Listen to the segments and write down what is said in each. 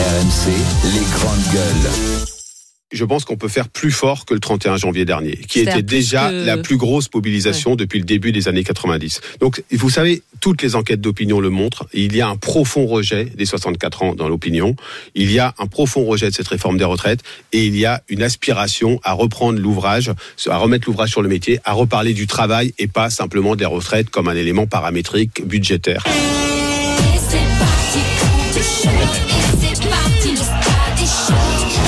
RMC, les grandes gueules. je pense qu'on peut faire plus fort que le 31 janvier dernier, qui était déjà que- la plus grosse mobilisation depuis le début des années 90. Donc, vous savez, toutes les enquêtes d'opinion le montrent. Il y a un profond rejet des 64 ans dans l'opinion. Il y a un profond rejet de cette réforme des retraites et il y a une aspiration à reprendre l'ouvrage, à remettre l'ouvrage sur le métier, à reparler du travail et pas simplement des retraites comme un élément paramétrique budgétaire. Et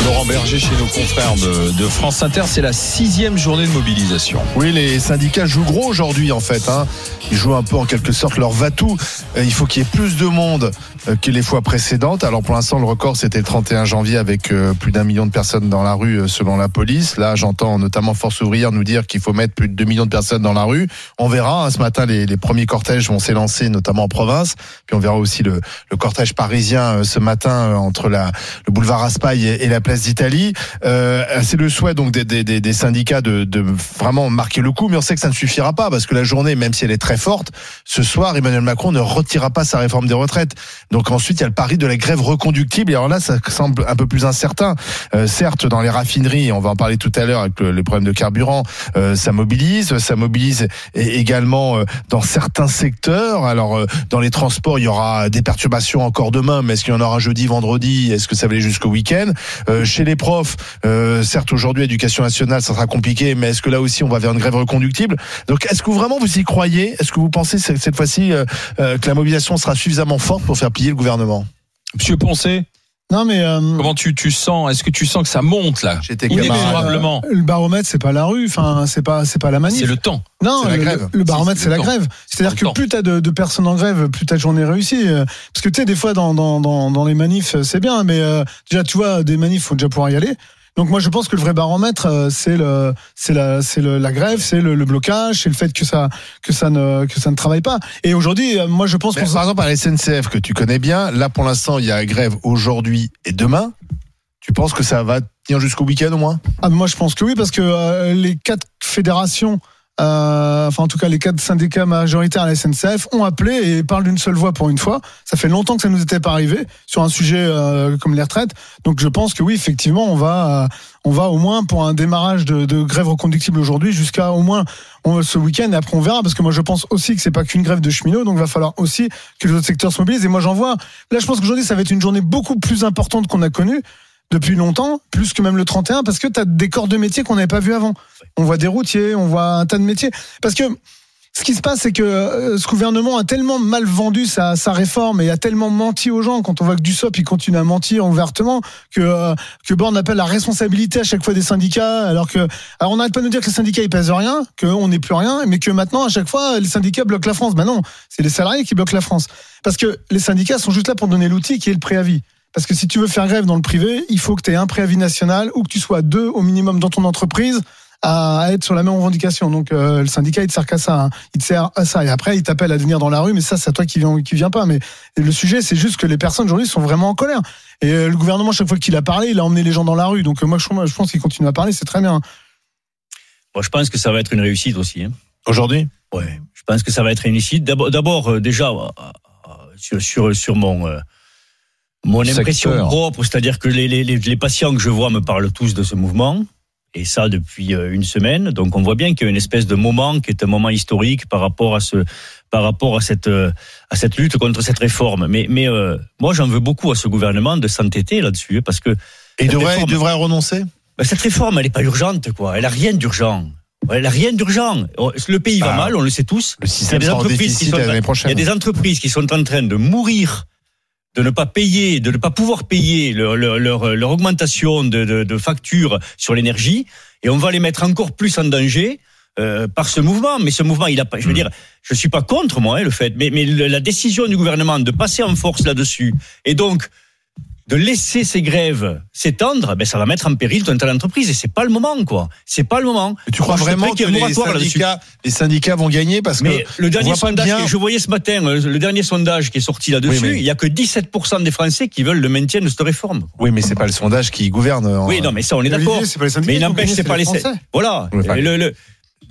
Laurent Berger chez nos confrères de, France Inter, c'est la sixième journée de mobilisation. Oui, les syndicats jouent gros aujourd'hui en fait. Hein. Ils jouent un peu en quelque sorte leur va-tout. Euh, Il faut qu'il y ait plus de monde euh, que les fois précédentes. Alors pour l'instant, le record c'était le 31 janvier avec euh, plus d'un million de personnes dans la rue selon la police. Là, j'entends notamment Force ouvrière nous dire qu'il faut mettre plus de 2 millions de personnes dans la rue. On verra. hein, ce matin, les, premiers cortèges vont s'élancer, notamment en province. Puis on verra aussi le, cortège parisien ce matin entre la, le boulevard Raspail et, et la place d'Italie. Euh, c'est le souhait donc des, des, des- syndicats de, de vraiment marquer le coup, mais on sait que ça ne suffira pas parce que la journée, même si elle est très forte, ce soir, Emmanuel Macron ne retirera pas sa réforme des retraites. Donc ensuite, il y a le pari de la grève reconductible. Et alors là, ça semble un peu plus incertain. Euh, certes, dans les raffineries, on va en parler tout à l'heure avec le, les problèmes de carburant, euh, ça mobilise, ça mobilise également euh, dans certains secteurs. Alors euh, dans les transports, il y aura des perturbations encore demain, mais est-ce qu'il y en aura jeudi, vendredi? Est-ce que ça va aller jusqu'au week-end? Euh, Chez les profs, euh, certes aujourd'hui, éducation nationale, ça sera compliqué, mais est-ce que là aussi on va vers une grève reconductible? Donc est-ce que vous, vraiment vous y croyez? Est-ce que vous pensez cette fois-ci euh, euh, que la mobilisation sera suffisamment forte pour faire plier le gouvernement? Monsieur Poncet, Non, mais euh, comment tu, tu sens Est-ce que tu sens que ça monte là? J'étais oui, mais, camarade. Inexorablement. euh, le baromètre, c'est pas la rue. Enfin, c'est pas, c'est pas la manif. C'est le temps. Non, C'est la le, grève. le baromètre, c'est la temps. grève. C'est-à-dire que temps. plus t'as de, de personnes en grève, plus ta journée réussie. Euh, Parce que tu sais, des fois, dans, dans, dans, dans les manifs, c'est bien, mais euh, déjà, tu vois, des manifs, faut déjà pouvoir y aller. Donc moi, je pense que le vrai baromètre, euh, c'est le, c'est la, c'est la grève, c'est le, le blocage, c'est le fait que ça, que ça ne, que ça ne travaille pas. Et aujourd'hui, euh, moi, je pense qu'on par exemple, à la SNCF que tu connais bien, là pour l'instant, il y a grève aujourd'hui et demain. Tu penses que ça va tenir jusqu'au week-end au moins? Ah, moi, je pense que oui, parce que euh, les quatre fédérations, euh, enfin en tout cas les quatre syndicats majoritaires à la SNCF, ont appelé et parlent d'une seule voix pour une fois. Ça fait longtemps que ça nous était pas arrivé sur un sujet euh, comme les retraites. Donc je pense que oui, effectivement, on va, euh, on va au moins pour un démarrage de, de grève reconductible aujourd'hui jusqu'à au moins ce week-end. Et après on verra, parce que moi je pense aussi que c'est pas qu'une grève de cheminots, donc il va falloir aussi que les autres secteurs se mobilisent. Et moi j'en vois. Là, je pense qu'aujourd'hui ça va être une journée beaucoup plus importante qu'on a connue depuis longtemps, plus que même le 31, parce que tu as des corps de métier qu'on n'avait pas vu avant. On voit des routiers, on voit un tas de métiers. Parce que ce qui se passe, c'est que euh, ce gouvernement a tellement mal vendu sa, réforme et a tellement menti aux gens, quand on voit que Dussopt il continue à mentir ouvertement, que, euh, que appelle la responsabilité à chaque fois des syndicats, alors que alors on n'arrête pas de nous dire que les syndicats ils pèsent rien, qu'on n'est plus rien, mais que maintenant à chaque fois les syndicats bloquent la France. Ben non, c'est les salariés qui bloquent la France. Parce que les syndicats sont juste là pour donner l'outil qui est le préavis. Parce que si tu veux faire grève dans le privé, il faut que tu aies un préavis national ou que tu sois deux au minimum dans ton entreprise à être sur la même revendication. Donc euh, le syndicat, il te sert qu'à ça. hein. Il te sert à ça. Et après, il t'appelle à venir dans la rue, mais ça, c'est à toi qui viens, qui vient pas. Mais le sujet, c'est juste que les personnes aujourd'hui sont vraiment en colère. Et euh, le gouvernement, chaque fois qu'il a parlé, il a emmené les gens dans la rue. Donc euh, moi, je, je pense qu'il continue à parler, c'est très bien. Moi, je pense que ça va être une réussite aussi. Hein. aujourd'hui? Ouais, je pense que ça va être une réussite. D'abord, euh, déjà sur sur sur mon mon Secteur. impression propre, c'est-à-dire que les, les les les patients que je vois me parlent tous de ce mouvement. Et ça depuis euh, une semaine. Donc on voit bien qu'il y a une espèce de moment qui est un moment historique par rapport à ce, par rapport à cette, euh, à cette lutte contre cette réforme. Mais, mais euh, moi j'en veux beaucoup à ce gouvernement de s'entêter là-dessus, hein, parce que Et devrait, il devrait renoncer? Ben, cette réforme, elle n'est pas urgente, quoi. Elle a rien d'urgent. Elle a rien d'urgent. Le pays va Ah. mal, on le sait tous. Le Il y a système des sera en entreprises qui déficit sont l'année il y a prochaine. des entreprises qui sont en train de mourir, de ne pas payer, de ne pas pouvoir payer leur, leur, leur, leur augmentation de, de, de factures sur l'énergie, et on va les mettre encore plus en danger. euh, par ce mouvement, mais ce mouvement, il a pas. Je veux dire, je suis pas contre moi hein, le fait, mais, mais le- la décision du gouvernement de passer en force là-dessus, et donc de laisser ces grèves s'étendre, ben ça va mettre en péril toute l'entreprise, et c'est pas le moment, quoi. C'est pas le moment. Tu crois Moi, vraiment que les syndicats, les syndicats vont gagner parce Mais que le dernier sondage bien- que je voyais ce matin, euh, le dernier sondage qui est sorti là-dessus, Oui, mais- il y a que 17% des Français qui veulent le maintien de cette réforme. Oui, mais c'est pas le sondage qui gouverne. en- Oui, non, mais ça, on est d'accord. Mais il n'empêche, c'est pas les. Voilà. Le- le-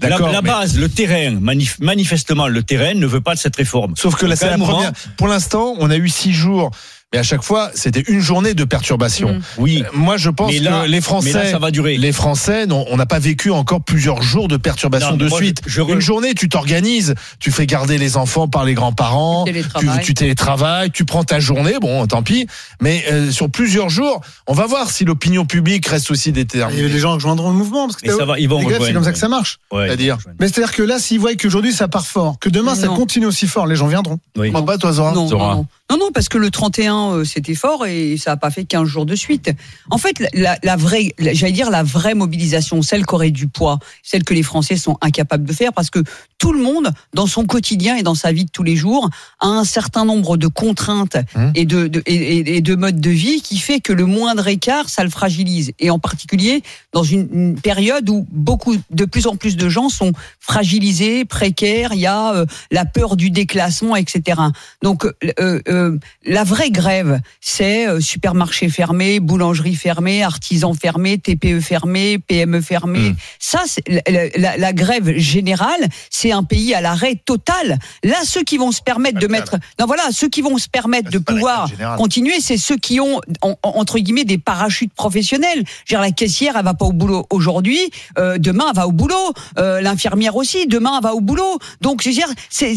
la, la mais- base, le terrain, manif- manifestement, le terrain ne veut pas de cette réforme. Sauf que là, c'est la première. Pour l'instant, on a eu six jours mais à chaque fois, c'était une journée de perturbation. Mm. Oui. Euh, Moi, je pense là- que les Français, là, ça va durer. les Français, non, on n'a pas vécu encore plusieurs jours de perturbation Non, de moi, suite. je- je re- Une journée, tu t'organises, tu fais garder les enfants par les grands-parents, tu, tu télétravailles, tu prends ta journée, bon, tant pis. Mais euh, sur plusieurs jours, on va voir si l'opinion publique reste aussi Il y a déterminée. des gens qui rejoindront le mouvement parce que Mais ça va, ils vont c'est comme ça que ça marche. Ouais, C'est-à-dire Mais c'est-à-dire que là, s'ils voient qu'aujourd'hui ça part fort, que demain ça continue aussi fort, les gens viendront. Oui. Pas, toi, Zora Non, non, Zora. non. Non, non, parce que le 31, euh, c'était fort et ça n'a pas fait 15 jours de suite. En fait, la- la, vraie, la- j'allais dire la vraie mobilisation, celle qui aurait du poids, celle que les Français sont incapables de faire, parce que tout le monde, dans son quotidien et dans sa vie de tous les jours, a un certain nombre de contraintes Hum. et, de, de- et, de modes de vie qui fait que le moindre écart, ça le fragilise. Et en particulier dans une, une période où beaucoup, de plus en plus de gens sont fragilisés, précaires, il y a euh, la peur du déclassement, etc. Donc euh, euh, la vraie grève, c'est euh, supermarché fermé, boulangerie fermée, artisans fermés, TPE fermé, PME fermé. Mm. Ça, c'est la, la- la- la grève générale, c'est un pays à l'arrêt total. Là, ceux qui vont se permettre de mettre, non voilà, ceux qui vont se permettre de pas la pouvoir continuer, c'est ceux qui ont en- en- entre guillemets des parachutes professionnels. Je veux dire, la caissière, elle va pas au boulot aujourd'hui, euh, demain elle va au boulot. Euh, L'infirmière aussi, demain elle va au boulot. Donc je veux dire, c'est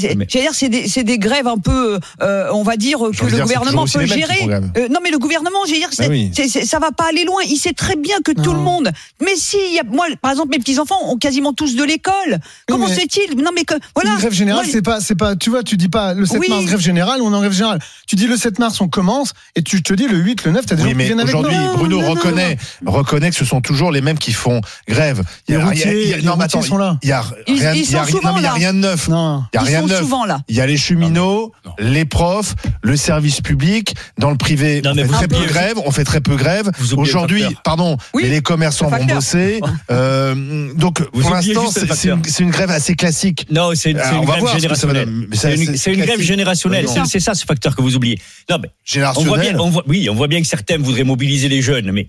des, grèves un peu, euh, on va dire que de le dire, gouvernement peut gérer. non mais le gouvernement, je veux dire, Bah oui. ça va pas aller loin. Il sait très bien que tout le monde. Mais si, il y a, moi, par exemple, mes petits enfants ont quasiment tous de l'école. Comment mais- se fait-il? Non mais que voilà. Une grève générale, c'est pas, c'est pas, tu vois, tu dis pas le 7 Oui. mars grève générale, on est en grève générale. Tu dis le 7 mars on commence et tu te dis le 8, le 9, t'as des gens Oui, qui mais viennent avec aujourd'hui. Bruno non, non, reconnaît, reconnaît que ce sont toujours les mêmes qui font grève. Il y a- routiers, il y a- les non, mais attends, sont là. Il y a Ils- rien, ils il y a sont rien- non, souvent mais il y a là. rien de neuf. Non. Il y a Ils rien sont de neuf. souvent là. Il y a les cheminots, les profs, le service public. Dans le privé, Non, on fait très peu grève. On fait très peu grève. Aujourd'hui, pardon, mais les commerçants vont bosser. Euh, donc, pour l'instant, c'est une grève assez classique. Non, c'est Alors, une grève voir va générationnelle. C'est une, c'est une grève générationnelle. Ça ce facteur que vous oubliez. Non, mais on voit bien, on voit, oui, on voit bien que certains voudraient mobiliser les jeunes, mais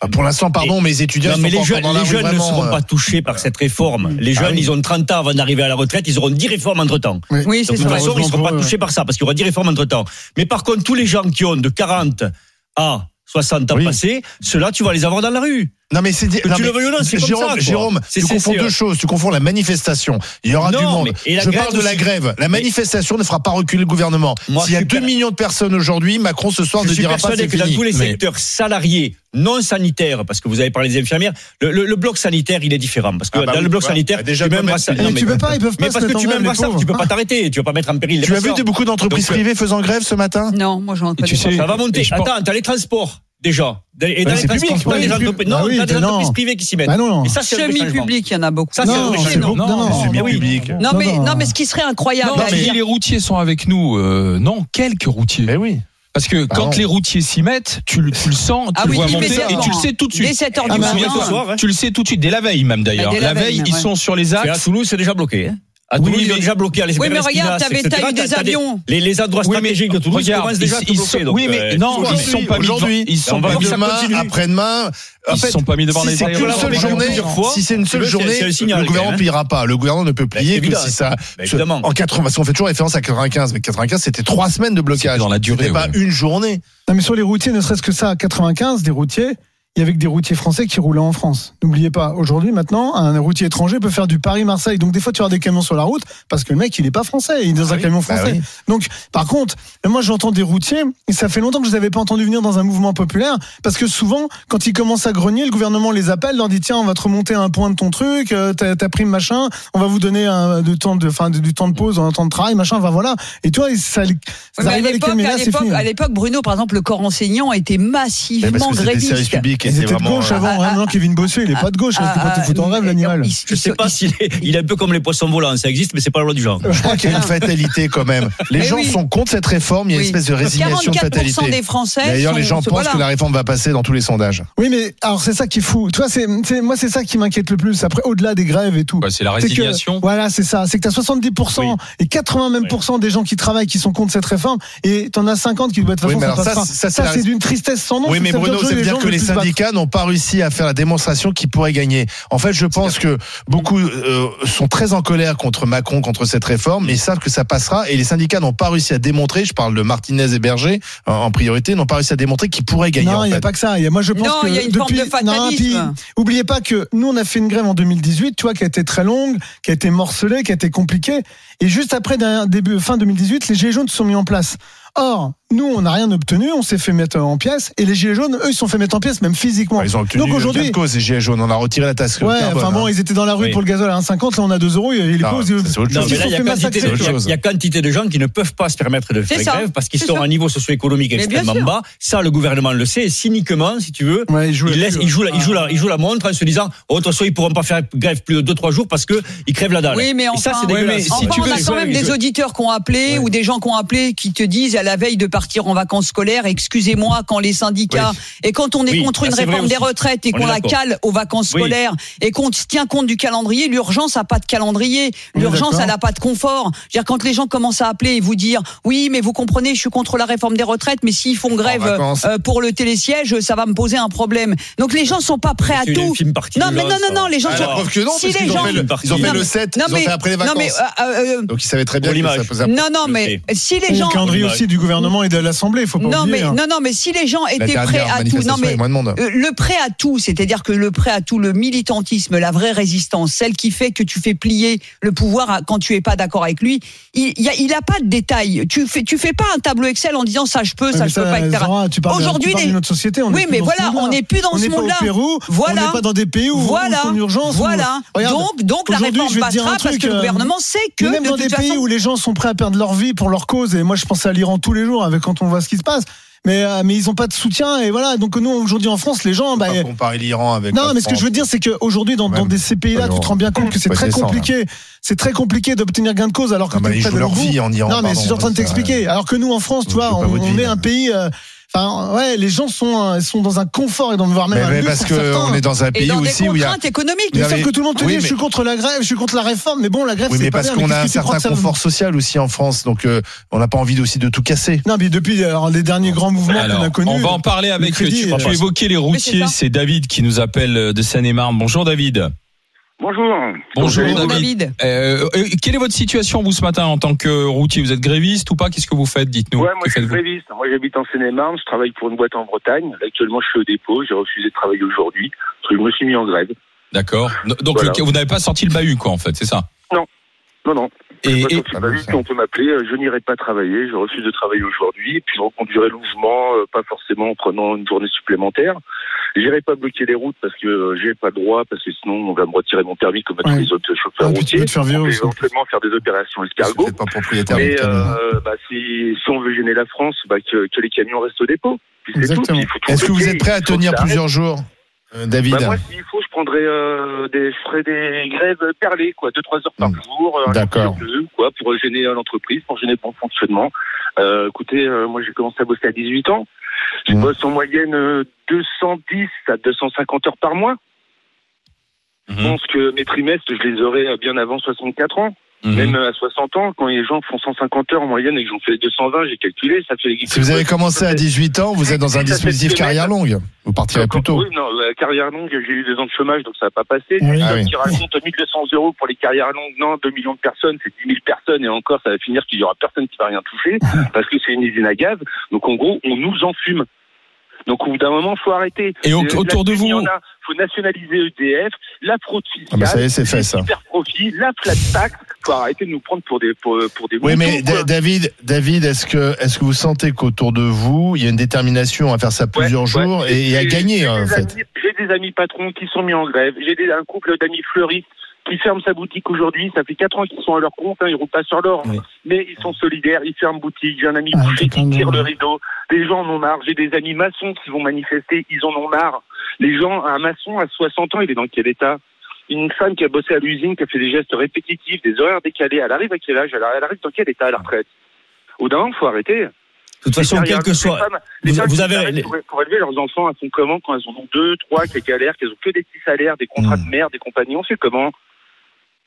Ah, Pour l'instant, pardon, mes étudiants non, mais sont les pas jeunes, les ne seront euh. pas touchés par cette réforme. Les Ah jeunes, oui. ils ont 30 ans avant d'arriver à la retraite, ils auront 10 réformes entre temps. Oui, Donc, de toute ça. façon, ils ne seront pas touchés par ça, parce qu'il y aura 10 réformes entre temps. Mais par contre, tous les gens qui ont de 40 à 60 ans Oui. passés, ceux-là, tu vas les avoir dans la rue. Non mais c'est tu mais le veuilles ou non, c'est comme Jérôme, ça, quoi. Jérôme, C'est- tu confonds deux choses. Tu confonds la manifestation. Il y aura Non, du monde. mais- et la Je parle de la grève. La Mais- manifestation ne fera pas reculer le gouvernement. S'il y a je suis 2 per- millions de personnes aujourd'hui, Macron ce soir Je ne suis dira pas c'est que dans tous les Mais- secteurs salariés non sanitaires, parce que vous avez parlé des infirmières, le, le- le bloc sanitaire, il est différent. Parce que Ah bah dans oui, le bloc bah, sanitaire, bah déjà, tu un toi-même, brassard- tu- peux pas, ils peuvent mais pas parce que tu les brassard, tu peux pas t'arrêter, tu vas pas mettre en péril Tu as vu beaucoup d'entreprises euh, privées faisant grève ce matin Non, moi j'en ai pas tu des sais- Ça va monter. Attends, t'as les transports déjà. Et dans les entreprises. Non, oui, des non. entreprises privées qui s'y mettent. Bah non. Et ça, c'est un vrai Semi changement. public, il y en a beaucoup. Ça, c'est un Non, c'est non, non, c'est C'est oui. public. Non, Non, mais, non. non, mais ce qui serait incroyable, Non, mais si les routiers sont avec nous, euh, non, quelques routiers. Mais oui. Parce que quand les routiers s'y mettent, tu, le- tu le sens, tu Ah le oui, vois monter et tu le sais tout de suite. Dès 7 heures Ah du matin. Tu le sais tout de suite, dès la veille même d'ailleurs. La La veille, ils ouais. sont sur les Et à axes. Toulouse, c'est déjà bloqué. hein. À Oui, Toulouse, ils ont déjà bloqué. à Oui, mais regarde, t'avais- eu des avions. Les, les endroits stratégiques de Toulouse commencent déjà à ils- bloquer. sont- donc, oui, mais euh, non, ils sont pas Aujourd'hui, ils sont pas mis demain, après-demain. Ils sont pas mis devant si les c'est aéroports. qu'une Voilà, seule journée, si c'est une seule C'est- journée, c'est le gouvernement même, pliera pas. Le gouvernement ne peut Bah, plier que si ça. Bah, évidemment. En 80, parce qu'on fait toujours référence à 95, mais 95 c'était trois semaines de blocage. C'était dans la durée, pas une journée. Non, mais sur les routiers, ne serait-ce que ça, à 95, des routiers, il y avait que des routiers français qui roulaient en France. N'oubliez pas, aujourd'hui, maintenant, un routier étranger peut faire du Paris-Marseille. Donc, des fois, tu as des camions sur la route parce que le mec, il est pas français, il est dans un camion Bah français. oui. Donc, par contre, moi, j'entends des routiers, et ça fait longtemps que je les avais pas entendus venir dans un mouvement populaire, parce que souvent, quand ils commencent à grogner, le gouvernement les appelle, leur dit, tiens, on va te remonter un point de ton truc, euh, t'as t'as pris machin, on va vous donner un, de temps de, enfin, du temps de pause, un temps de travail, machin, enfin voilà. Et toi, ça, ça arrive à les l'époque, à l'époque, Bruno, par exemple, le corps enseignant a été Mais massivement gréviste. Ils c'est étaient de gauche euh, avant. Ah, hein. ah, Maintenant, Kevin Bossuet, il est pas de gauche. Il Ah, pas te foutre en rêve, l'animal. il- Je sais pas s'il est, il est un peu comme les poissons volants, ça existe, mais c'est pas la loi du genre. Je crois qu'il y a une fatalité quand même. Les Mais gens oui. sont contre cette réforme. Il y a une Oui. espèce de résignation de 44% fatalité. des Français. D'ailleurs, sont- les gens pensent voilà. que la réforme va passer dans tous les sondages. Oui, mais alors c'est ça qui est fou. Tu vois, c'est, c'est- moi, c'est ça qui m'inquiète le plus. Après, au-delà des grèves et tout. Bah, c'est la C'est que- résignation. voilà, c'est ça. C'est que t'as 70% Oui. et 80 même des gens qui travaillent qui sont contre cette réforme et t'en as 50 qui doivent être de toute Oui, façon ça c'est c'est d'une tristesse sans nom. oui, mais Bruno, dire gens que les plus syndicats n'ont pas réussi à faire la démonstration qu'ils pourraient gagner. En fait, je pense que beaucoup euh, sont très en colère contre Macron, contre cette réforme, mais ils savent que ça passera. Et les syndicats n'ont pas réussi à démontrer, je parle de Martinez et Berger en, en priorité, n'ont pas réussi à démontrer qu'ils pourraient gagner. Non, il n'y a pas que ça. Y a- Moi, je pense Non, que il y a une depuis... forme de Non, puis, fatalisme. oubliez pas que nous, on a fait une grève en 2018, tu vois, qui a été très longue, qui a été morcelée, qui a été compliquée. Et juste après, début, fin 2018, les Gilets jaunes se sont mis en place. Or, nous, on n'a rien obtenu, on s'est fait mettre en pièces, et les Gilets jaunes, eux, ils se sont fait mettre en pièces, même physiquement. Ils ont obtenu Donc aujourd'hui, cause, les gilets jaunes. On a retiré la taxe ouais, enfin bon, hein. ils étaient dans la rue Oui. pour le gazole à 1,50, là, on a 2 euros, et les pauvres, ils- se il y, a quantité, de gens qui ne peuvent pas se permettre de faire grève parce qu'ils sont à un niveau socio-économique extrêmement bas. Ça, le gouvernement le sait. Et cyniquement, si tu veux, Ouais, ils jouent il, laisse, là-dessus, il, joue la, il, joue la, ouais. il joue la montre en se disant Oh, de toute façon, ils pourront pas faire grève plus de 2-3 jours parce qu'ils crèvent la dalle. Oui, mais Et ça, enfin, c'est dégueulasse. si Enfin, tu on a quand même des auditeurs qui ont appelé ou des gens qui ont appelé qui te disent la veille de partir en vacances scolaires, excusez-moi, quand les syndicats et quand on est Oui, contre ça, une réforme des retraites et On qu'on la cale aux vacances Oui. scolaires et qu'on se tient compte du calendrier, l'urgence n'a pas de calendrier. L'urgence, elle n'a pas de confort. Je veux dire, quand les gens commencent à appeler et vous dire, oui, mais vous comprenez, je suis contre la réforme des retraites, mais s'ils font grève euh, pour le télésiège, ça va me poser un problème. Donc les gens sont pas prêts à tout. Non, mais non, non, non, les gens Ah, sont. non, si les ont gens- fait le, ils ont fait le 7, non, ils ont mais- fait après les non, vacances. mais, euh, euh, Donc ils savaient très bien que ça un non, non, mais si les gens. aussi du gouvernement et de l'Assemblée, il faut pas Non oublier. mais hein. non non mais si les gens étaient prêts à tout, non mais euh, le prêt à tout, c'est-à-dire que le prêt à tout, le militantisme, la vraie résistance, celle qui fait que tu fais plier le pouvoir à- quand tu es pas d'accord avec lui, il y a, il a pas de détails. Tu fais tu fais pas un tableau Excel en disant ça je peux, ça mais je peux pas, etc. Aujourd'hui, les- autre société. On Oui, plus mais dans ce voilà, monde-là. on n'est plus dans on ce monde-là. au Pérou, Voilà. on n'est pas dans des pays où Voilà, en urgence. où- voilà. Regarde, donc donc la réforme passera parce que le euh, gouvernement sait que même de dans toute des pays façon. où les gens sont prêts à perdre leur vie pour leur cause, et moi je pense à l'Iran tous les jours avec quand on voit ce qui se passe. Mais euh, mais ils ont pas de soutien et voilà. Donc nous aujourd'hui en France, les gens, bah, comparer l'Iran avec. non, mais ce que je veux dire, c'est qu'aujourd'hui, dans, dans des ces pays-là, tu te rends bien compte que c'est très compliqué. C'est très compliqué d'obtenir gain de cause alors que Ah bah, t'es ils jouent leur vie en Iran. Non, mais je suis en train de t'expliquer. Alors que nous, en France, tu vois, on, est là. un pays. euh, Enfin, ouais, les gens sont, euh, sont dans un confort et dans voire même Mais, un mais luxe parce pour que certains. on est dans un pays dans aussi où il y a. contraintes économiques. Il y Mais sauf que tout le monde te Oui, dit, mais- je suis contre la grève, je suis contre la réforme, mais bon, la grève, Oui, c'est mais pas parce qu'on a un certain confort social aussi en France, donc euh, on n'a pas envie aussi de tout casser. Non, mais depuis alors, les derniers grands mouvements qu'on a connus. on va en parler avec. crédit, tu, tu évoquais les routiers, c'est David qui nous appelle de Seine-et-Marne. Bonjour David. Bonjour. Bonjour, Bonjour, David. David. Euh, euh, quelle est votre situation vous ce matin en tant que routier? Vous êtes gréviste ou pas? Qu'est-ce que vous faites? Dites-nous. Ouais, moi je suis gréviste. Moi j'habite en Seine-et-Marne, je travaille pour une boîte en Bretagne. Là, actuellement je suis au dépôt, j'ai refusé de travailler aujourd'hui parce que je me suis mis en grève. D'accord. Donc Voilà. le- vous n'avez pas sorti le bahut, quoi, en fait, c'est ça? Non, non. Et, qu'on peut m'appeler, euh, je n'irai pas travailler, je refuse de travailler aujourd'hui, et puis je reconduirai le mouvement, euh, pas forcément en prenant une journée supplémentaire. J'irai pas bloquer les routes parce que euh, j'ai pas le droit, parce que sinon on va me retirer mon permis comme à tous les autres chauffeurs Ah, routiers. faire virer On peut éventuellement faire des opérations escargots. n'êtes pas propriétaire Mais euh, bah, si, si on veut gêner la France, bah, que, que les camions restent au dépôt. Exactement. Est-ce que vous êtes prêt à tenir plusieurs jours, euh, David bah moi, s'il faut, je prendrais euh, des, je ferais des grèves perlées, quoi, deux trois heures par Hmm. jour, euh, D'accord. quoi, pour gêner euh, l'entreprise, pour gêner le bon fonctionnement. Euh, écoutez, euh, moi, j'ai commencé à bosser à 18 ans. Je Hmm. bosse en moyenne euh, 210 à 250 heures par mois. Je Mhm. pense que mes trimestres, je les aurai euh, bien avant 64 ans. Mhm. Même euh, à 60 ans, quand les gens font 150 heures en moyenne et que j'en fais 220, j'ai calculé, ça fait... Si vous avez commencé à 18 ans, vous êtes dans un dispositif carrière longue. Vous partirez plus tôt. Oui, non, la carrière longue, j'ai eu deux ans de chômage, donc ça n'a pas passé. Oui. Ah oui. Qui raconte 1200 euros pour les carrières longues, non, 2 millions de personnes, c'est 10 000 personnes, et encore, ça va finir qu'il y aura personne qui va rien toucher, parce que c'est une usine à gaz. Donc, en gros, on nous enfume. Donc, au bout d'un moment, faut arrêter. Et au- Euh, autour de vous- Il a, faut nationaliser EDF, la fraude fiscale. Ah bah c'est fait, ça. super profits, la flat tax. Faut arrêter de nous prendre pour des, pour, pour des Oui, mais quoi. David, David, est-ce que, est-ce que vous sentez qu'autour de vous, il y a une détermination à faire ça plusieurs Ouais, jours ouais. et, et à gagner, j'ai en des fait? amis- J'ai des amis patrons qui sont mis en grève. J'ai un couple d'amis fleuristes qui ferment sa boutique aujourd'hui. Ça fait quatre ans qu'ils sont à leur compte. Hein, ils roulent pas sur l'or. Oui. Mais ils sont solidaires. Ils ferment boutique. J'ai un ami Ah, boucher qui tire merde. le rideau. Les gens en ont marre. J'ai des amis maçons qui vont manifester. Ils en ont marre. Les gens, un maçon à 60 ans, il est dans quel état? Une femme qui a bossé à l'usine, qui a fait des gestes répétitifs, des horaires décalés, elle arrive à quel âge? Elle elle arrive dans quel état à la retraite? Au d'un moment, faut arrêter. De toute façon, quel que soit. Les femmes, les vous- femmes vous avez- pour, pour élever leurs enfants, elles font comment quand elles en ont deux, trois, qu'elles galèrent, qu'elles ont que des petits salaires, des contrats Hmm. de mère, des compagnies, on fait comment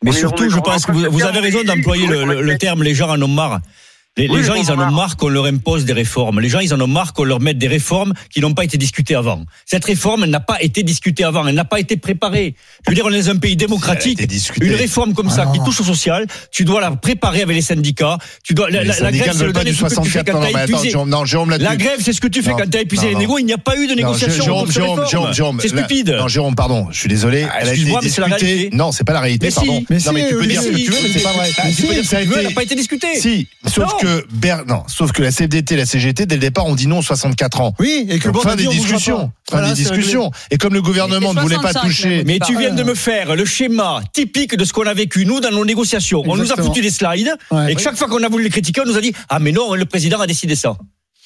Mais surtout, je pense en que vous, avez raison d'employer le, terme les gens en ont marre. Les, Oui, les je gens, ils en ont marre qu'on leur impose des réformes. Les gens, ils en ont marre qu'on leur mette des réformes qui n'ont pas été discutées avant. Cette réforme, elle n'a pas été discutée avant. Elle n'a pas été préparée. Je veux dire, on est dans un pays démocratique. Une réforme comme ça Ah qui non. touche au social, tu dois la préparer avec les syndicats. Tu dois, la, Les la- la syndicats grève, c'est le truc que tu fais 64. quand Non, non, t'as mais attends, épuisé. Jérôme, non, Jérôme là-dessus. La grève, c'est ce que tu fais t'as épuisé les négos. Il n'y a pas eu de négociation. Jérôme, Jérôme, réforme. Jérôme, Jérôme, C'est stupide. Non, Jérôme, pardon, je suis désolé. Ah, Elle a été discutée. Non, c'est pas la réalité, pardon. Non, mais tu peux dire ce que tu veux, mais c'est pas vrai. Ce ça que elle n'a pas été discutée. Si, sauf Non. Que Ber- non, sauf que la CFDT, la CGT, dès le départ, ont dit non aux 64 ans. Oui, et que Donc, bon, fin des discussions, fin des discussions. Et comme le gouvernement ne voulait pas 65, toucher. Mais tu viens de me faire le schéma typique de ce qu'on a vécu nous dans nos négociations. On nous a foutu des slides Ouais. et que chaque fois qu'on a voulu les critiquer, on nous a dit ah mais non, le président a décidé ça.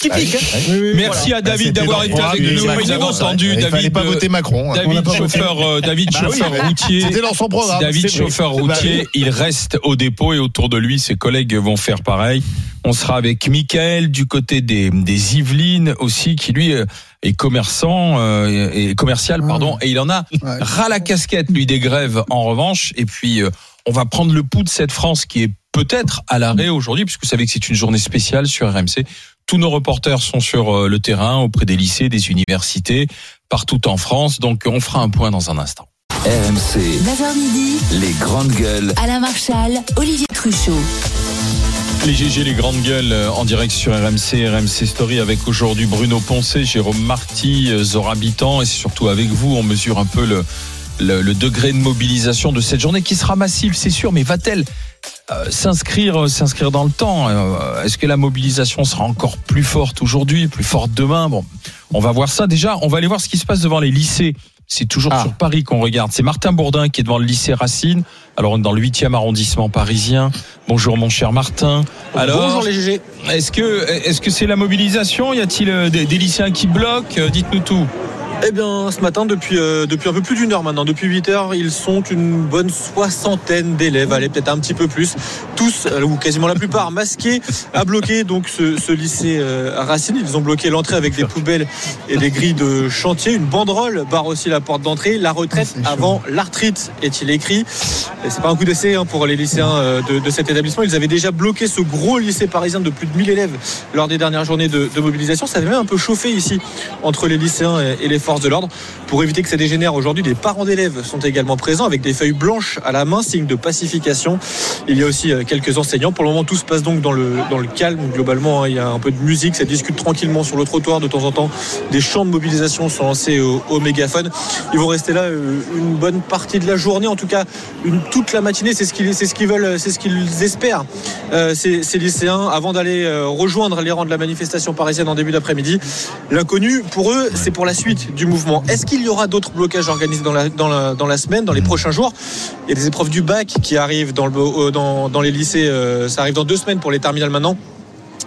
Typique. hein. Oui, oui, Merci à David d'avoir été avec nous. Macron, Vous avez ça. entendu fallait David. pas euh, voter Macron. hein. David pas voté. chauffeur, euh, David Bah oui, chauffeur routier. C'était dans son programme. David chauffeur Bah routier, il reste au dépôt et autour de lui, ses collègues vont faire pareil. On sera avec Michael du côté des, des Yvelines aussi, qui lui euh, est commerçant euh, et commercial, pardon, et il en a Ouais. ras la casquette lui des grèves en revanche. Et puis euh, on va prendre le pouls de cette France qui est peut-être à l'arrêt aujourd'hui, puisque vous savez que c'est une journée spéciale sur RMC. Tous nos reporters sont sur euh, le terrain, auprès des lycées, des universités, partout en France. Donc on fera un point dans un instant. RMC, 9h midi, les grandes gueules. Alain Marchal, Olivier Truchot. Les GG, les grandes gueules euh, en direct sur RMC, RMC Story avec aujourd'hui Bruno Poncé, Jérôme Marty, euh, Zora Bitan et c'est surtout avec vous, on mesure un peu le, le, le degré de mobilisation de cette journée qui sera massive, c'est sûr, mais va-t-elle euh, s'inscrire s'inscrire dans le temps Euh, Est-ce que la mobilisation sera encore plus forte aujourd'hui, plus forte demain? Bon, on va voir ça. Déjà, on va aller voir ce qui se passe devant les lycées. C'est toujours Ah. sur Paris qu'on regarde. C'est Martin Bourdin qui est devant le lycée Racine. Alors, on est dans le 8e arrondissement parisien. Bonjour, mon cher Martin. Alors, Bonjour les GG. est-ce que est-ce que c'est la mobilisation? Y a-t-il euh, des, des lycéens qui bloquent? Euh, Dites-nous tout. Eh bien, ce matin, depuis, euh, depuis un peu plus d'une heure maintenant, depuis 8 heures, ils sont une bonne soixantaine d'élèves, allez, peut-être un petit peu plus, tous, euh, ou quasiment la plupart, masqués, à bloquer donc ce, ce lycée euh, Racine. Ils ont bloqué l'entrée avec des poubelles et des grilles de chantier. Une banderole barre aussi la porte d'entrée. La retraite avant l'arthrite, est-il écrit. Et c'est pas un coup d'essai hein, pour les lycéens de, de cet établissement. Ils avaient déjà bloqué ce gros lycée parisien de plus de 1000 élèves lors des dernières journées de, de mobilisation. Ça avait même un peu chauffé ici entre les lycéens et, et les forces de l'ordre. Pour éviter que ça dégénère aujourd'hui, des parents d'élèves sont également présents avec des feuilles blanches à la main, signe de pacification. Il y a aussi euh, quelques enseignants. Pour le moment, tout se passe donc dans le, dans le calme. Globalement, hein, il y a un peu de musique, ça discute tranquillement sur le trottoir. De temps en temps, des chants de mobilisation sont lancés au, au mégaphone. Ils vont rester là euh, une bonne partie de la journée, en tout cas une, toute la matinée. C'est ce qu'ils ce qu'ils veulent, c'est ce qu'ils espèrent, euh, ces, ces lycéens, avant d'aller euh, rejoindre les rangs de la manifestation parisienne en début d'après-midi. L'inconnu, pour eux, c'est pour la suite mouvement. Est-ce qu'il y aura d'autres blocages organisés dans la, dans la, dans la semaine, dans les prochains jours? Il y a des épreuves du bac qui arrivent dans, le, euh, dans, dans les lycées. euh, ça arrive dans deux semaines pour les terminales maintenant.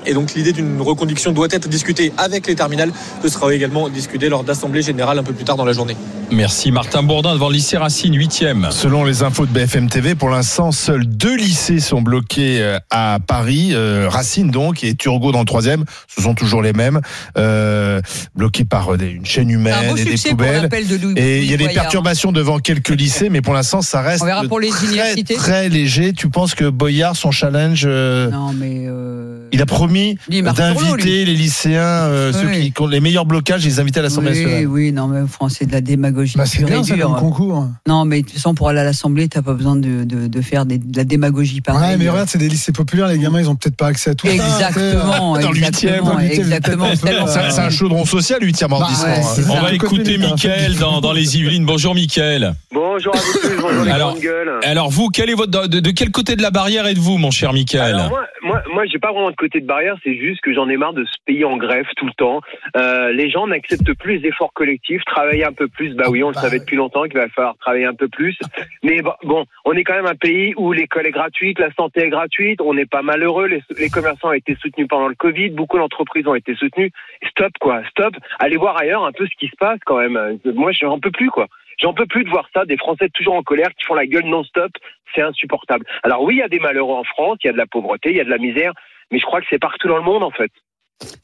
Et donc l'idée d'une reconduction doit être discutée avec les terminales. Ce sera également discuté lors d'assemblée générale un peu plus tard dans la journée. Merci Martin Bourdin devant le lycée Racine 8e. Selon les infos de BFM TV, pour l'instant, seuls deux lycées sont bloqués euh, à Paris. Euh, Racine donc et Turgot dans le troisième. Ce sont toujours les mêmes, euh, bloqués par des- une chaîne humaine et des poubelles. l'appel de Louis. Et il y a des perturbations devant quelques lycées, mais pour l'instant, ça reste On verra pour les très, léger. Tu penses que Boyard, son challenge, euh, Non, mais. euh, il a promis d'inviter les lycéens, euh, ceux Oui. qui, qui ont les meilleurs blocages, les inviter à l'Assemblée Oui, nationale. oui, non, mais France, c'est de la démagogie. Bah, c'est bien ça comme concours. Non, mais de toute façon, pour aller à l'Assemblée, t'as pas besoin de, de, de faire des- de la démagogie pareille. Ouais, mais regarde, c'est des lycées populaires, les gamins, ils ont peut-être pas accès à tout ça. Exactement, Dans exactement, dans exactement. tellement. C'est un chaudron social, 8e arrondissement. ouais, hein. On ça. va écouter d'État. Mickaël dans, dans les Yvelines. Bonjour Mickaël. Bonjour à vous tous, bonjour les Alors- grandes gueules. Alors vous, quel est votre, de, de quel côté de la barrière êtes-vous, mon cher Mickaël Alors moi, moi, moi, j'ai pas vraiment de côté de barrière. C'est juste que j'en ai marre de ce pays en grève tout le temps. Euh, les gens n'acceptent plus les efforts collectifs, travailler un peu plus. Bah oui, on le Bah, savait depuis longtemps qu'il va falloir travailler un peu plus. Mais bon, on est quand même un pays où l'école est gratuite, la santé est gratuite. On n'est pas malheureux. Les, les commerçants ont été soutenus pendant le Covid. Beaucoup d'entreprises ont été soutenues. Stop quoi, stop. Allez voir ailleurs un peu ce qui se passe quand même. Moi, j'en peux plus quoi. J'en peux plus de voir ça, des Français toujours en colère qui font la gueule non-stop. C'est insupportable. Alors oui, il y a des malheureux en France, il y a de la pauvreté, il y a de la misère, mais je crois que c'est partout dans le monde en fait.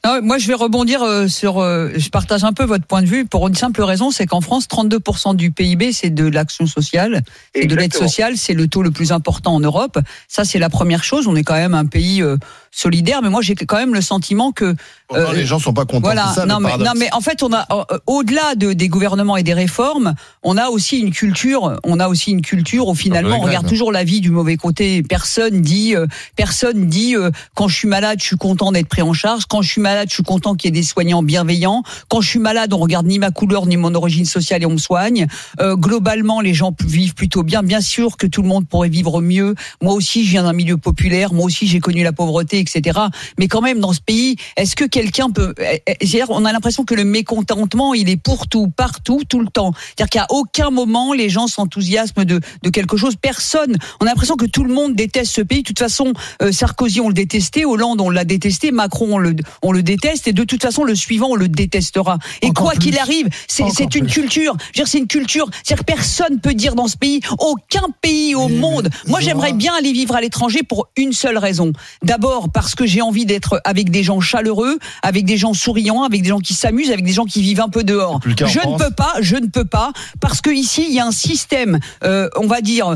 Non, moi, je vais rebondir euh, sur. euh, je partage un peu votre point de vue pour une simple raison, c'est qu'en France, 32% du PIB, c'est de l'action sociale, c'est de l'aide sociale, c'est le taux le plus important en Europe. Ça, c'est la première chose. On est quand même un pays euh, solidaires. Mais moi, j'ai quand même le sentiment que Euh, les gens sont pas contents. voilà, ça, non mais paradoxe. non mais en fait on a euh, au-delà de, des gouvernements et des réformes, on a aussi une culture, on a aussi une culture où finalement on regarde toujours la vie du mauvais côté. Personne dit euh, personne dit euh, quand je suis malade, je suis content d'être pris en charge, quand je suis malade, je suis content qu'il y ait des soignants bienveillants, quand je suis malade, on regarde ni ma couleur ni mon origine sociale et on me soigne. Euh, globalement, les gens vivent plutôt bien. Bien sûr que tout le monde pourrait vivre mieux. Moi aussi, je viens d'un milieu populaire, moi aussi j'ai connu la pauvreté, etc. Mais quand même, dans ce pays, est-ce que quelqu'un peut eh, eh, c'est-à-dire, on a l'impression que le mécontentement, il est pour tout, partout, tout le temps. C'est-à-dire qu'à aucun moment, les gens s'enthousiasment de, de quelque chose. Personne. On a l'impression que tout le monde déteste ce pays. De toute façon, euh, Sarkozy, on le détestait. Hollande, on l'a détesté. Macron, on le, on le déteste. Et de toute façon, le suivant, on le détestera. Et Encore quoi qu'il arrive, c'est une plus. culture. C'est une culture. C'est-à-dire que personne peut dire dans ce pays, aucun pays au monde. Moi, j'aimerais bien aller vivre à l'étranger pour une seule raison. D'abord, parce que j'ai envie d'être avec des gens chaleureux, avec des gens souriants, avec des gens qui s'amusent, avec des gens qui vivent un peu dehors. Je ne France. peux pas, je ne peux pas, parce que ici, il y a un système, euh, on va dire, euh,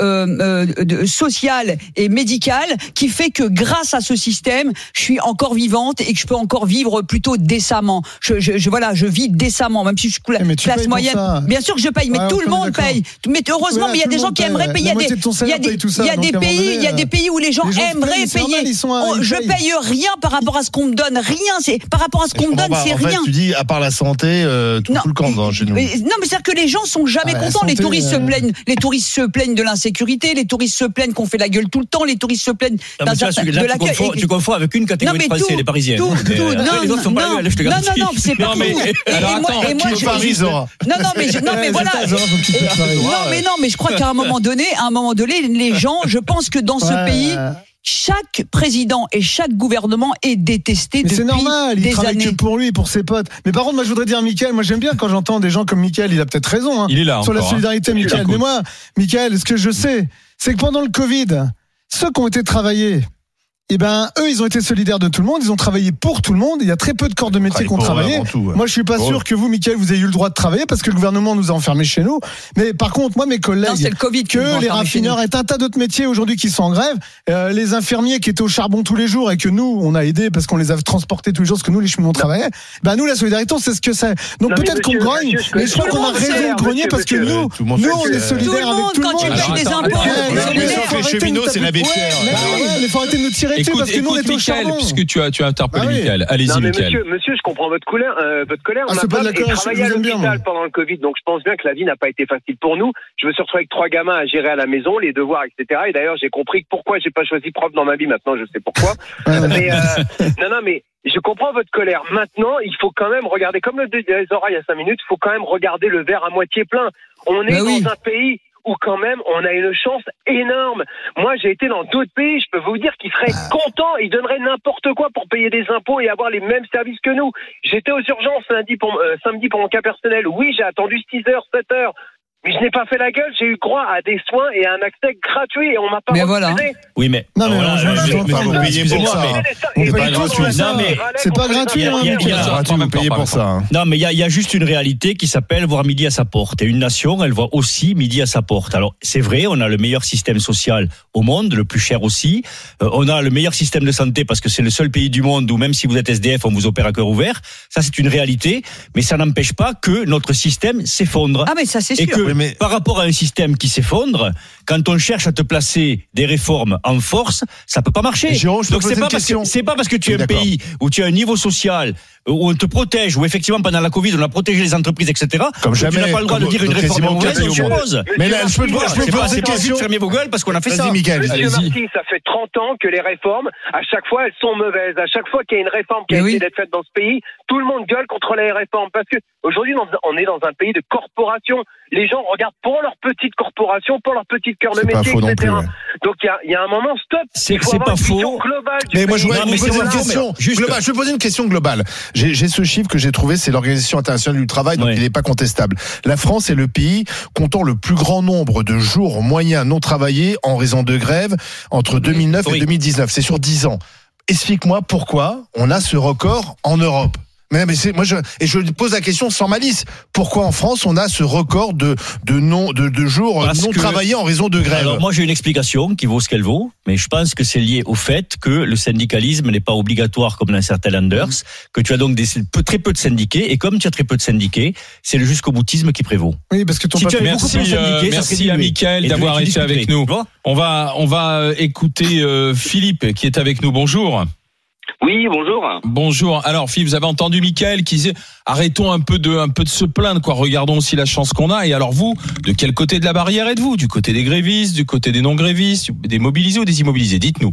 euh, euh, de- social et médical qui fait que grâce à ce système, je suis encore vivante et que je peux encore vivre plutôt décemment. Je, je, je- voilà, je vis décemment, même si je suis Eh, classe moyenne. Bien sûr que je paye, mais Ouais, tout le monde paye. Mais heureusement, Ouais, il y a des gens qui aimeraient payer. Il y a des, il y a des, pays, il y a des euh, pays où les gens se aimeraient payer. Oh, je paye rien par rapport à ce qu'on me donne, rien. C'est par rapport à ce qu'on me donne, c'est fait, rien. tu dis, à part la santé, euh, tout Non. le camp dans- chez nous. Mais- non, mais c'est-à-dire que les gens sont jamais Ah, la contents. les touristes se euh, plaignent, les touristes se plaignent de l'insécurité, les touristes se plaignent qu'on fait la gueule tout le temps, les touristes se plaignent Non, tu certain- là, de tu, l'accueil. confonds, Et- tu confonds avec une catégorie Non, de mais Français, tout, les Parisiens. tout, Mais, tout, euh, non, les autres sont pas non, la je non, non, non, c'est pas Non, mais- tout. Et- moi- attends, et moi, Qui je- non, non, mais, je- non, mais voilà. tu non, mais non, mais je crois qu'à un moment donné, à un moment donné, les gens, je pense que dans ce pays, chaque président et chaque gouvernement est détesté Mais depuis c'est normal, il travaille années. que pour lui et pour ses potes. Mais par contre, moi, je voudrais dire, Michael, moi, j'aime bien quand j'entends des gens comme Michael, il a peut-être raison, hein, Il est là sur la encore, hein. solidarité, Michael. Mais moi, Michael, ce que je sais, c'est que pendant le Covid, ceux qui ont été travaillés, eh ben, eux, ils ont été solidaires de tout le monde, ils ont travaillé pour tout le monde. Il y a très peu de corps de métier qui ont travaillé. avant tout, ouais. Moi, je suis pas sûr que vous, Michael, vous ayez eu le droit de travailler parce que le gouvernement nous a enfermés chez nous. Mais par contre, moi, mes Non, collègues, c'est le Covid que les raffineurs et un tas d'autres métiers aujourd'hui qui sont en grève, euh, les infirmiers qui étaient au charbon tous les jours et que nous on a aidé parce qu'on les a transportés tous les jours parce que nous les cheminots travaillaient. Ben nous la solidarité on sait ce que c'est. Donc Non, peut-être qu'on grogne, mais je crois qu'on a raison de grogner parce que nous, nous on est Tout le solidaires avec monde, tout le quand monde. tu payes des impôts, les cheminots, c'est mais ouais, mais faut arrêter de nous tirer dessus Écoute, parce que nous on écoute est au charbon. puisque tu as, tu as interpellé Ah oui. Michael. Allez-y, Non mais Michael. monsieur, monsieur, je comprends votre colère, euh, votre colère. Ah, Ma femme est travaillée à l'hôpital pendant le Covid, donc je pense bien que la vie n'a pas été facile pour nous. Je me suis retrouvé avec trois gamins à gérer à la maison, les devoirs, etc. Et d'ailleurs, j'ai compris pourquoi j'ai pas choisi prof dans ma vie. Maintenant, je sais pourquoi. mais euh, non, non, mais je comprends votre colère. Maintenant, il faut quand même regarder, comme le disait Zora il y a cinq minutes, il faut quand même regarder le verre à moitié plein. On est Bah oui. dans un pays où quand même on a une chance énorme. Moi, j'ai été dans d'autres pays, je peux vous dire qu'ils seraient contents, ils donneraient n'importe quoi pour payer des impôts et avoir les mêmes services que nous. J'étais aux urgences lundi pour, euh, samedi pour mon cas personnel. Oui, j'ai attendu 6 heures, 7 heures. Mais je n'ai pas fait la gueule, j'ai eu droit à des soins et à un accès gratuit et on m'a pas Mais voilà. Oui, mais. Non, mais voilà, je- je- mais Allez, C'est pas gratuit, hein, vous payez pour ça. hein. Non, mais il y a, il y a juste une réalité qui s'appelle voir midi à sa porte. Et une nation, elle voit aussi midi à sa porte. Alors, c'est vrai, on a le meilleur système social au monde, le plus cher aussi. Euh, on a le meilleur système de santé parce que c'est le seul pays du monde où même si vous êtes SDF, on vous opère à cœur ouvert. Ça, c'est une réalité. Mais ça n'empêche pas que notre système s'effondre. Ah mais ça c'est sûr. Oui, mais- par rapport à un système qui s'effondre, quand on cherche à te placer des réformes en force, ça peut pas marcher. Jérôme, je Donc c'est pas parce que c'est pas parce que tu es Oui, un pays où tu as un niveau social où on te protège, où effectivement pendant la Covid on a protégé les entreprises, etc. Comme que jamais, tu n'as pas le droit de dire une réforme mauvaise, on au se monde. pose. Mais là, je peux, je peux C'est poser pas, une question. fermer vos gueules parce qu'on a fait ça. Monsieur. Marty, ça fait 30 ans que les réformes, à chaque fois, elles sont mauvaises. À chaque fois qu'il y a une réforme qui a été d'être faite dans ce pays, tout le monde gueule contre les réformes. Parce que aujourd'hui, on est dans un pays de corporations. Les gens regardent pour leur petite corporation, pour leur petite cœur de métier, etc. plus, ouais. Donc il y a, il y a un moment, stop. C'est- pas faux. globale du Mais moi, je voudrais vous poser une question globale. Je vais poser une question globale. J'ai j'ai ce chiffre que j'ai trouvé, c'est l'Organisation internationale du travail, donc Ouais. il n'est pas contestable. La France est le pays comptant le plus grand nombre de jours moyens non travaillés en raison de grève entre 2009 Oui. et 2019. C'est sur 10 ans. Explique-moi pourquoi on a ce record en Europe. Mais, mais c'est moi je et je pose la question sans malice. Pourquoi en France on a ce record de de non de, de jours Parce non que- travaillés en raison de grève Alors moi j'ai une explication qui vaut ce qu'elle vaut, mais je pense que c'est lié au fait que le syndicalisme n'est pas obligatoire comme dans certains landers, que tu as donc des, peu- très peu de syndiqués, et comme tu as très peu de syndiqués, c'est le jusqu'au boutisme qui prévaut. Oui, parce que ton Si tu patron- Merci, plus de euh, merci à Et d'avoir été avec nous. On va, on va euh, écouter euh, Philippe qui est avec nous. Bonjour. Oui, bonjour. Bonjour. Alors, Philippe, vous avez entendu Mickaël qui disait arrêtons un peu de, un peu de se plaindre, quoi. Regardons aussi la chance qu'on a. Et alors, vous, de quel côté de la barrière êtes-vous? Du côté des grévistes, du côté des non-grévistes, des mobilisés ou des immobilisés? Dites-nous.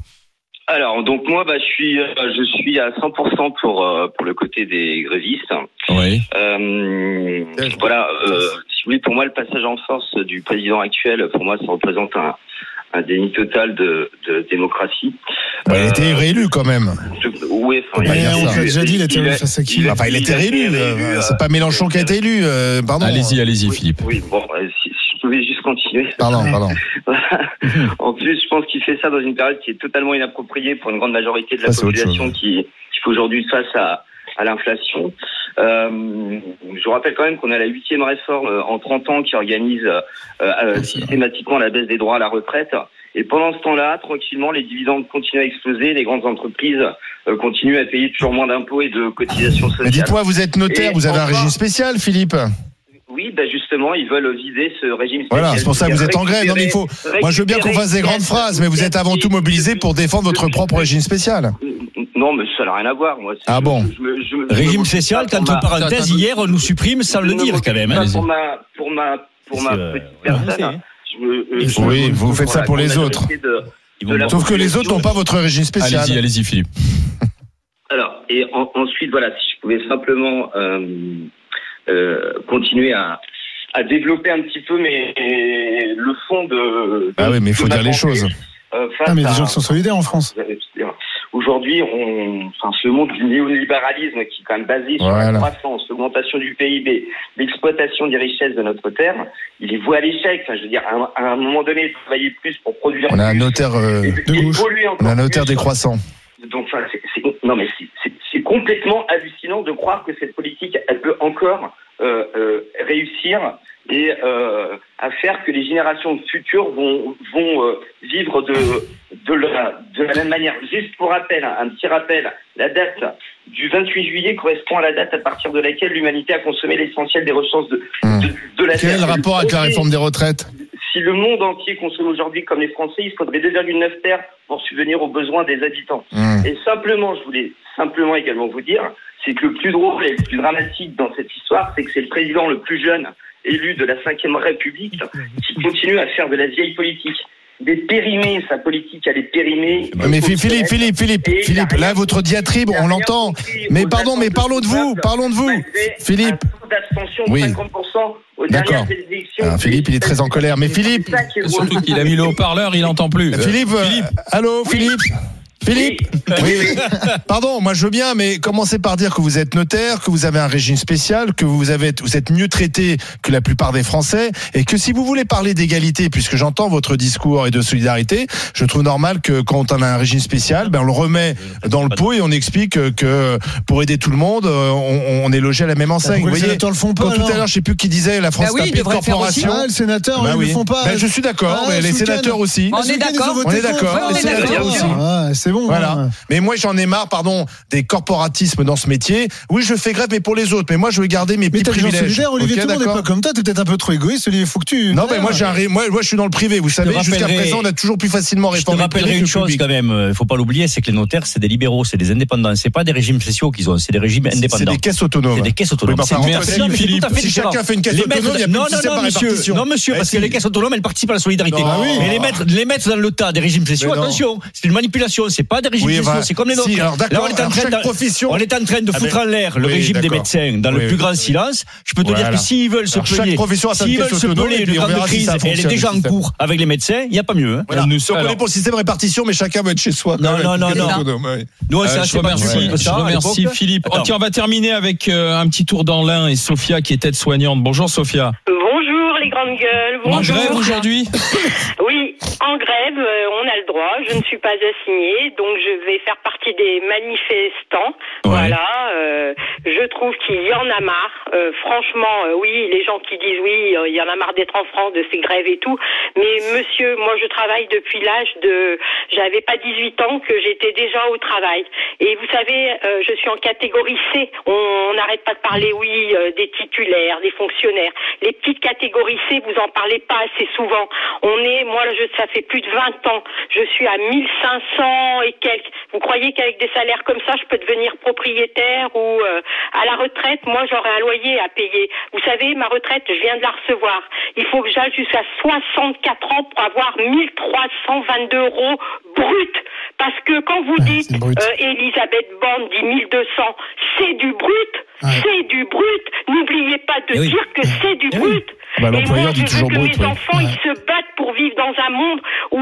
Alors, donc moi, bah, je suis, euh, je suis à 100% pour euh, pour le côté des grévistes. Oui. Euh, voilà, euh, si vous voulez, pour moi, le passage en force du président actuel, pour moi, ça représente un, un déni total de, de démocratie. Bah, il a été Euh, réélu quand même. je- oui, enfin, il a- on l'a déjà dit, il a été élu face à qui Enfin, il a été réélu. euh, réélu, C'est euh, pas Mélenchon qui a été élu. euh, pardon. Allez-y, allez-y, oui, Philippe. Oui, bon, si, si je pouvais juste continuer. Pardon, pardon. en plus, je pense qu'il fait ça dans une période qui est totalement inappropriée pour une grande majorité de la Ça, population qui, qui fait aujourd'hui face à, à l'inflation. Euh, je vous rappelle quand même qu'on a la huitième réforme euh, en 30 ans qui organise euh, euh, systématiquement la baisse des droits à la retraite. Et pendant ce temps-là, tranquillement, les dividendes continuent à exploser, les grandes entreprises euh, continuent à payer toujours moins d'impôts et de cotisations Mais sociales. dites-moi, vous êtes notaire, Et vous avez un régime spécial, Philippe? Oui, ben justement, ils veulent vider ce régime spécial. Voilà, c'est pour ça que vous êtes en grève. Non, mais il faut. Moi, je veux bien qu'on fasse des grandes phrases, mais vous êtes avant tout mobilisé pour défendre votre propre régime spécial. Non, mais ça n'a rien à voir. Moi, Ah bon je me- je me- je Régime me- spécial, qu'entre ma- parenthèses, hier on nous supprime sans le dire quand même. hein. Pour ma, pour ma, pour ma euh, petite sait, personne. euh, je Oui, vous faites ça pour les autres. Sauf que les autres n'ont pas votre régime spécial. Allez-y, allez-y, Philippe. Alors, et en- ensuite, voilà, si je pouvais simplement euh, euh, continuer à, à développer un petit peu mais le fond de. Ah oui, mais il faut dire les choses. euh, Ah, mais des gens qui sont solidaires en France. Aujourd'hui, on, enfin, ce monde du néolibéralisme qui est quand même basé sur Voilà. la croissance, l'augmentation du PIB, l'exploitation des richesses de notre terre, il est voué à l'échec. Enfin, je veux dire, à un, à un moment donné, travailler plus pour produire. On a un notaire euh, de gauche. on a un notaire décroissant. Donc, enfin, c'est- c'est- non, mais c'est complètement hallucinant de croire que cette politique, elle peut encore euh, euh, réussir et euh, à faire que les générations futures vont, vont euh, vivre de, de, la, de la même manière. Juste pour rappel, un petit rappel, la date du 28 juillet correspond à la date à partir de laquelle l'humanité a consommé l'essentiel des ressources de, de, de la Quel Terre. le rapport avec la réforme des retraites? Si le monde entier consomme aujourd'hui comme les Français, il faudrait 2,9 terres pour subvenir aux besoins des habitants. Hmm. Et simplement, je voulais simplement également vous dire, c'est que le plus drôle et le plus dramatique dans cette histoire, c'est que c'est le président le plus jeune élu de la Ve République qui continue à faire de la vieille politique. Il est périmé, sa politique, elle est périmée. Mais Philippe, Philippe, Philippe, Philippe, Philippe, là, votre diatribe, on l'entend. Mais pardon, mais parlons de vous, parlons de vous. Philippe. Oui. 50% aux D'accord. dernières élections. Ah, Philippe, il est très en colère. Mais Philippe. Surtout qu'il a mis le haut-parleur, il n'entend plus. Euh, Philippe, euh, allô, Philippe Philippe Oui. Pardon, moi je veux bien, mais commencez par dire que vous êtes notaire, que vous avez un régime spécial, que vous avez, vous êtes mieux traité que la plupart des Français, et que si vous voulez parler d'égalité, puisque j'entends votre discours et de solidarité, je trouve normal que quand on a un régime spécial, ben on le remet dans le pot et on explique que pour aider tout le monde, euh, on, on est logé à la même enseigne. Vous les voyez, sénateurs le font pas quand tout à l'heure, je sais plus qui disait la France Bah oui, corporation. Ah, le sénateur, Bah ils oui. le font pas. Ben, je suis d'accord, Ah, mais les sénateurs aussi. On est d'accord. On est d'accord, Ouais, les sénateurs aussi. C'est bon. Voilà. hein. Mais moi, j'en ai marre, pardon, des corporatismes dans ce métier. Oui, je fais grève, mais pour les autres. Mais moi, je veux garder mes Mais petits privilèges. solidaires, Olivier, Ok, tout le monde n'est d'accord pas comme toi, t'es peut-être un peu trop égoïste, Olivier, il faut que tu. Non, mais moi, j'ai un ré- moi, moi, je suis dans le privé. Vous savez, jusqu'à présent, on a toujours plus facilement Je te réformé le privé rappellerai une chose public. quand même, il faut pas l'oublier, c'est que les notaires, c'est des libéraux, c'est des indépendants. C'est pas des régimes spéciaux qu'ils ont, c'est des régimes C'est indépendants. des caisses autonomes. C'est des caisses autonomes. Bah, C'est- Merci, mais c'est Philippe. Si chacun fait une caisse autonome, il y a plus de non, système monsieur, répartition. non, monsieur, Eh, parce que les caisses autonomes, elles participent à la solidarité. Ah. Mais les mettre, dans le tas des régimes spéciaux, Mais attention, c'est une manipulation, c'est pas des régimes Oui, spéciaux, bah, c'est comme les si, nôtres. alors Là, d'accord, on est en train chaque de- profession- on est en train de Ah, foutre mais- en l'air le oui, régime des médecins dans le Oui. plus grand silence. Je peux te Voilà. dire que s'ils veulent se Alors, a sa s'ils veulent se puis on grande si crise, et elle est déjà le en cours avec les médecins, il n'y a pas mieux. hein. Voilà. Nous- Si on alors- connaît pour le système répartition, mais chacun va être chez soi. Non, Ouais, non, non, non. Nous, on Euh, s'est l'époque. Philippe. Ok, on va terminer avec euh, un petit tour dans l'Ain et Sophia qui est aide-soignante. Bonjour Sophia. Bonjour les grandes gueules. En Bonjour. grève aujourd'hui Oui, en grève, euh, on a le droit. Je ne suis pas assignée, donc je vais faire partie des manifestants. Voilà. euh, je trouve qu'il y en a marre. Euh, franchement, euh, oui, les gens qui disent oui, euh, il y en a marre d'être en France, de ces grèves et tout. Mais monsieur, moi, je travaille depuis l'âge de, j'avais pas 18 ans que j'étais déjà au travail. Et vous savez, euh, je suis en catégorie C. On n'arrête pas de parler, oui, euh, des titulaires, des fonctionnaires. Les petites catégories C, vous en parlez pas assez souvent. On est, moi, je, ça fait plus de 20 ans. Je suis à 1500 et quelques. Vous croyez qu'avec des salaires comme ça, je peux devenir propriétaire ou euh, à la retraite, moi, j'aurais un loyer à payer. Vous savez, ma retraite, je viens de la recevoir. Il faut que j'aille jusqu'à 64 ans pour avoir 1322 euros brut. Parce que quand vous dites, euh, Elisabeth Borne dit 1200, c'est du brut. C'est du brut. N'oubliez pas de Eh oui. dire que c'est du Eh oui. brut. Bah, Et moi, je veux que brut, mes ouais. enfants, ils se battent pour vivre dans un monde où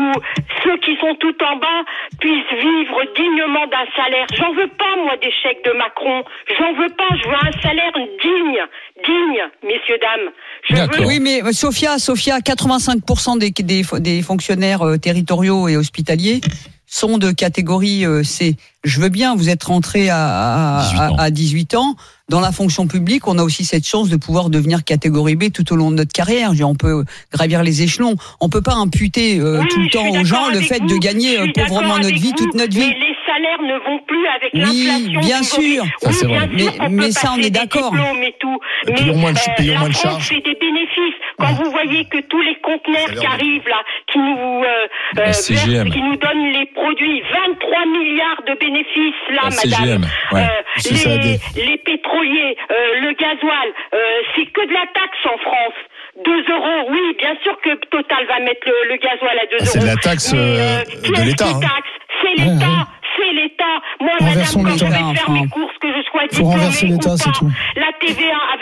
ceux qui sont tout en bas puissent vivre dignement d'un salaire. J'en veux pas, moi, des chèques de Macron. J'en veux pas. Je veux un salaire digne. Digne, messieurs, dames. Je D'accord. veux Oui, mais euh, Sophia, Sophia, 85% des, des, des fonctionnaires euh, territoriaux et hospitaliers sont de catégorie euh, C. Je veux bien, vous êtes rentré à, à, 18 ans. à 18 ans. Dans la fonction publique, on a aussi cette chance de pouvoir devenir catégorie B tout au long de notre carrière. Je veux dire, On peut gravir les échelons. On peut pas imputer euh, Oui, tout le temps aux gens le fait vous. de gagner euh, pauvrement notre vie toute notre vie. Mais les salaires ne vont plus avec Oui, l'inflation. bien sûr. Ça, Oui, vrai. sûr Mais- ça, on est d'accord. payons moins de- euh, payons la moins de France charges. fait des bénéfices. Quand vous voyez que tous les conteneurs qui arrivent là, qui nous, euh, euh, versent, qui nous donnent les produits, 23 milliards de bénéfices là, madame. Ouais. Euh, C'est les, pétroliers, euh, le gasoil, euh, c'est que de la taxe en France. 2 euros, oui, bien sûr que Total va mettre le, le gasoil à 2 Ah, c'est euros. de la taxe, Mais, euh, de l'État, hein. taxe? C'est l'État, c'est l'État. Moi, Renversons madame, quand je vais faire mes courses, que je sois Faut diplômée renverser l'État, ou c'est pas, tout. la TVA à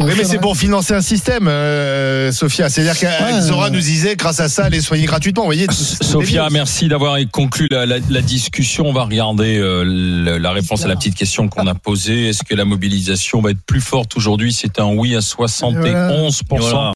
25%. Oui, mais c'est pour financer un système, euh, Sophia. C'est-à-dire qu'Alzora Ouais. nous disait, grâce à ça, aller soigner gratuitement. Vous voyez, Sophia, merci d'avoir conclu la, la- la discussion. On va regarder euh, le- la réponse à la petite question qu'on a posée. Est-ce que la mobilisation va être plus forte aujourd'hui? C'est un oui à 71%. Voilà.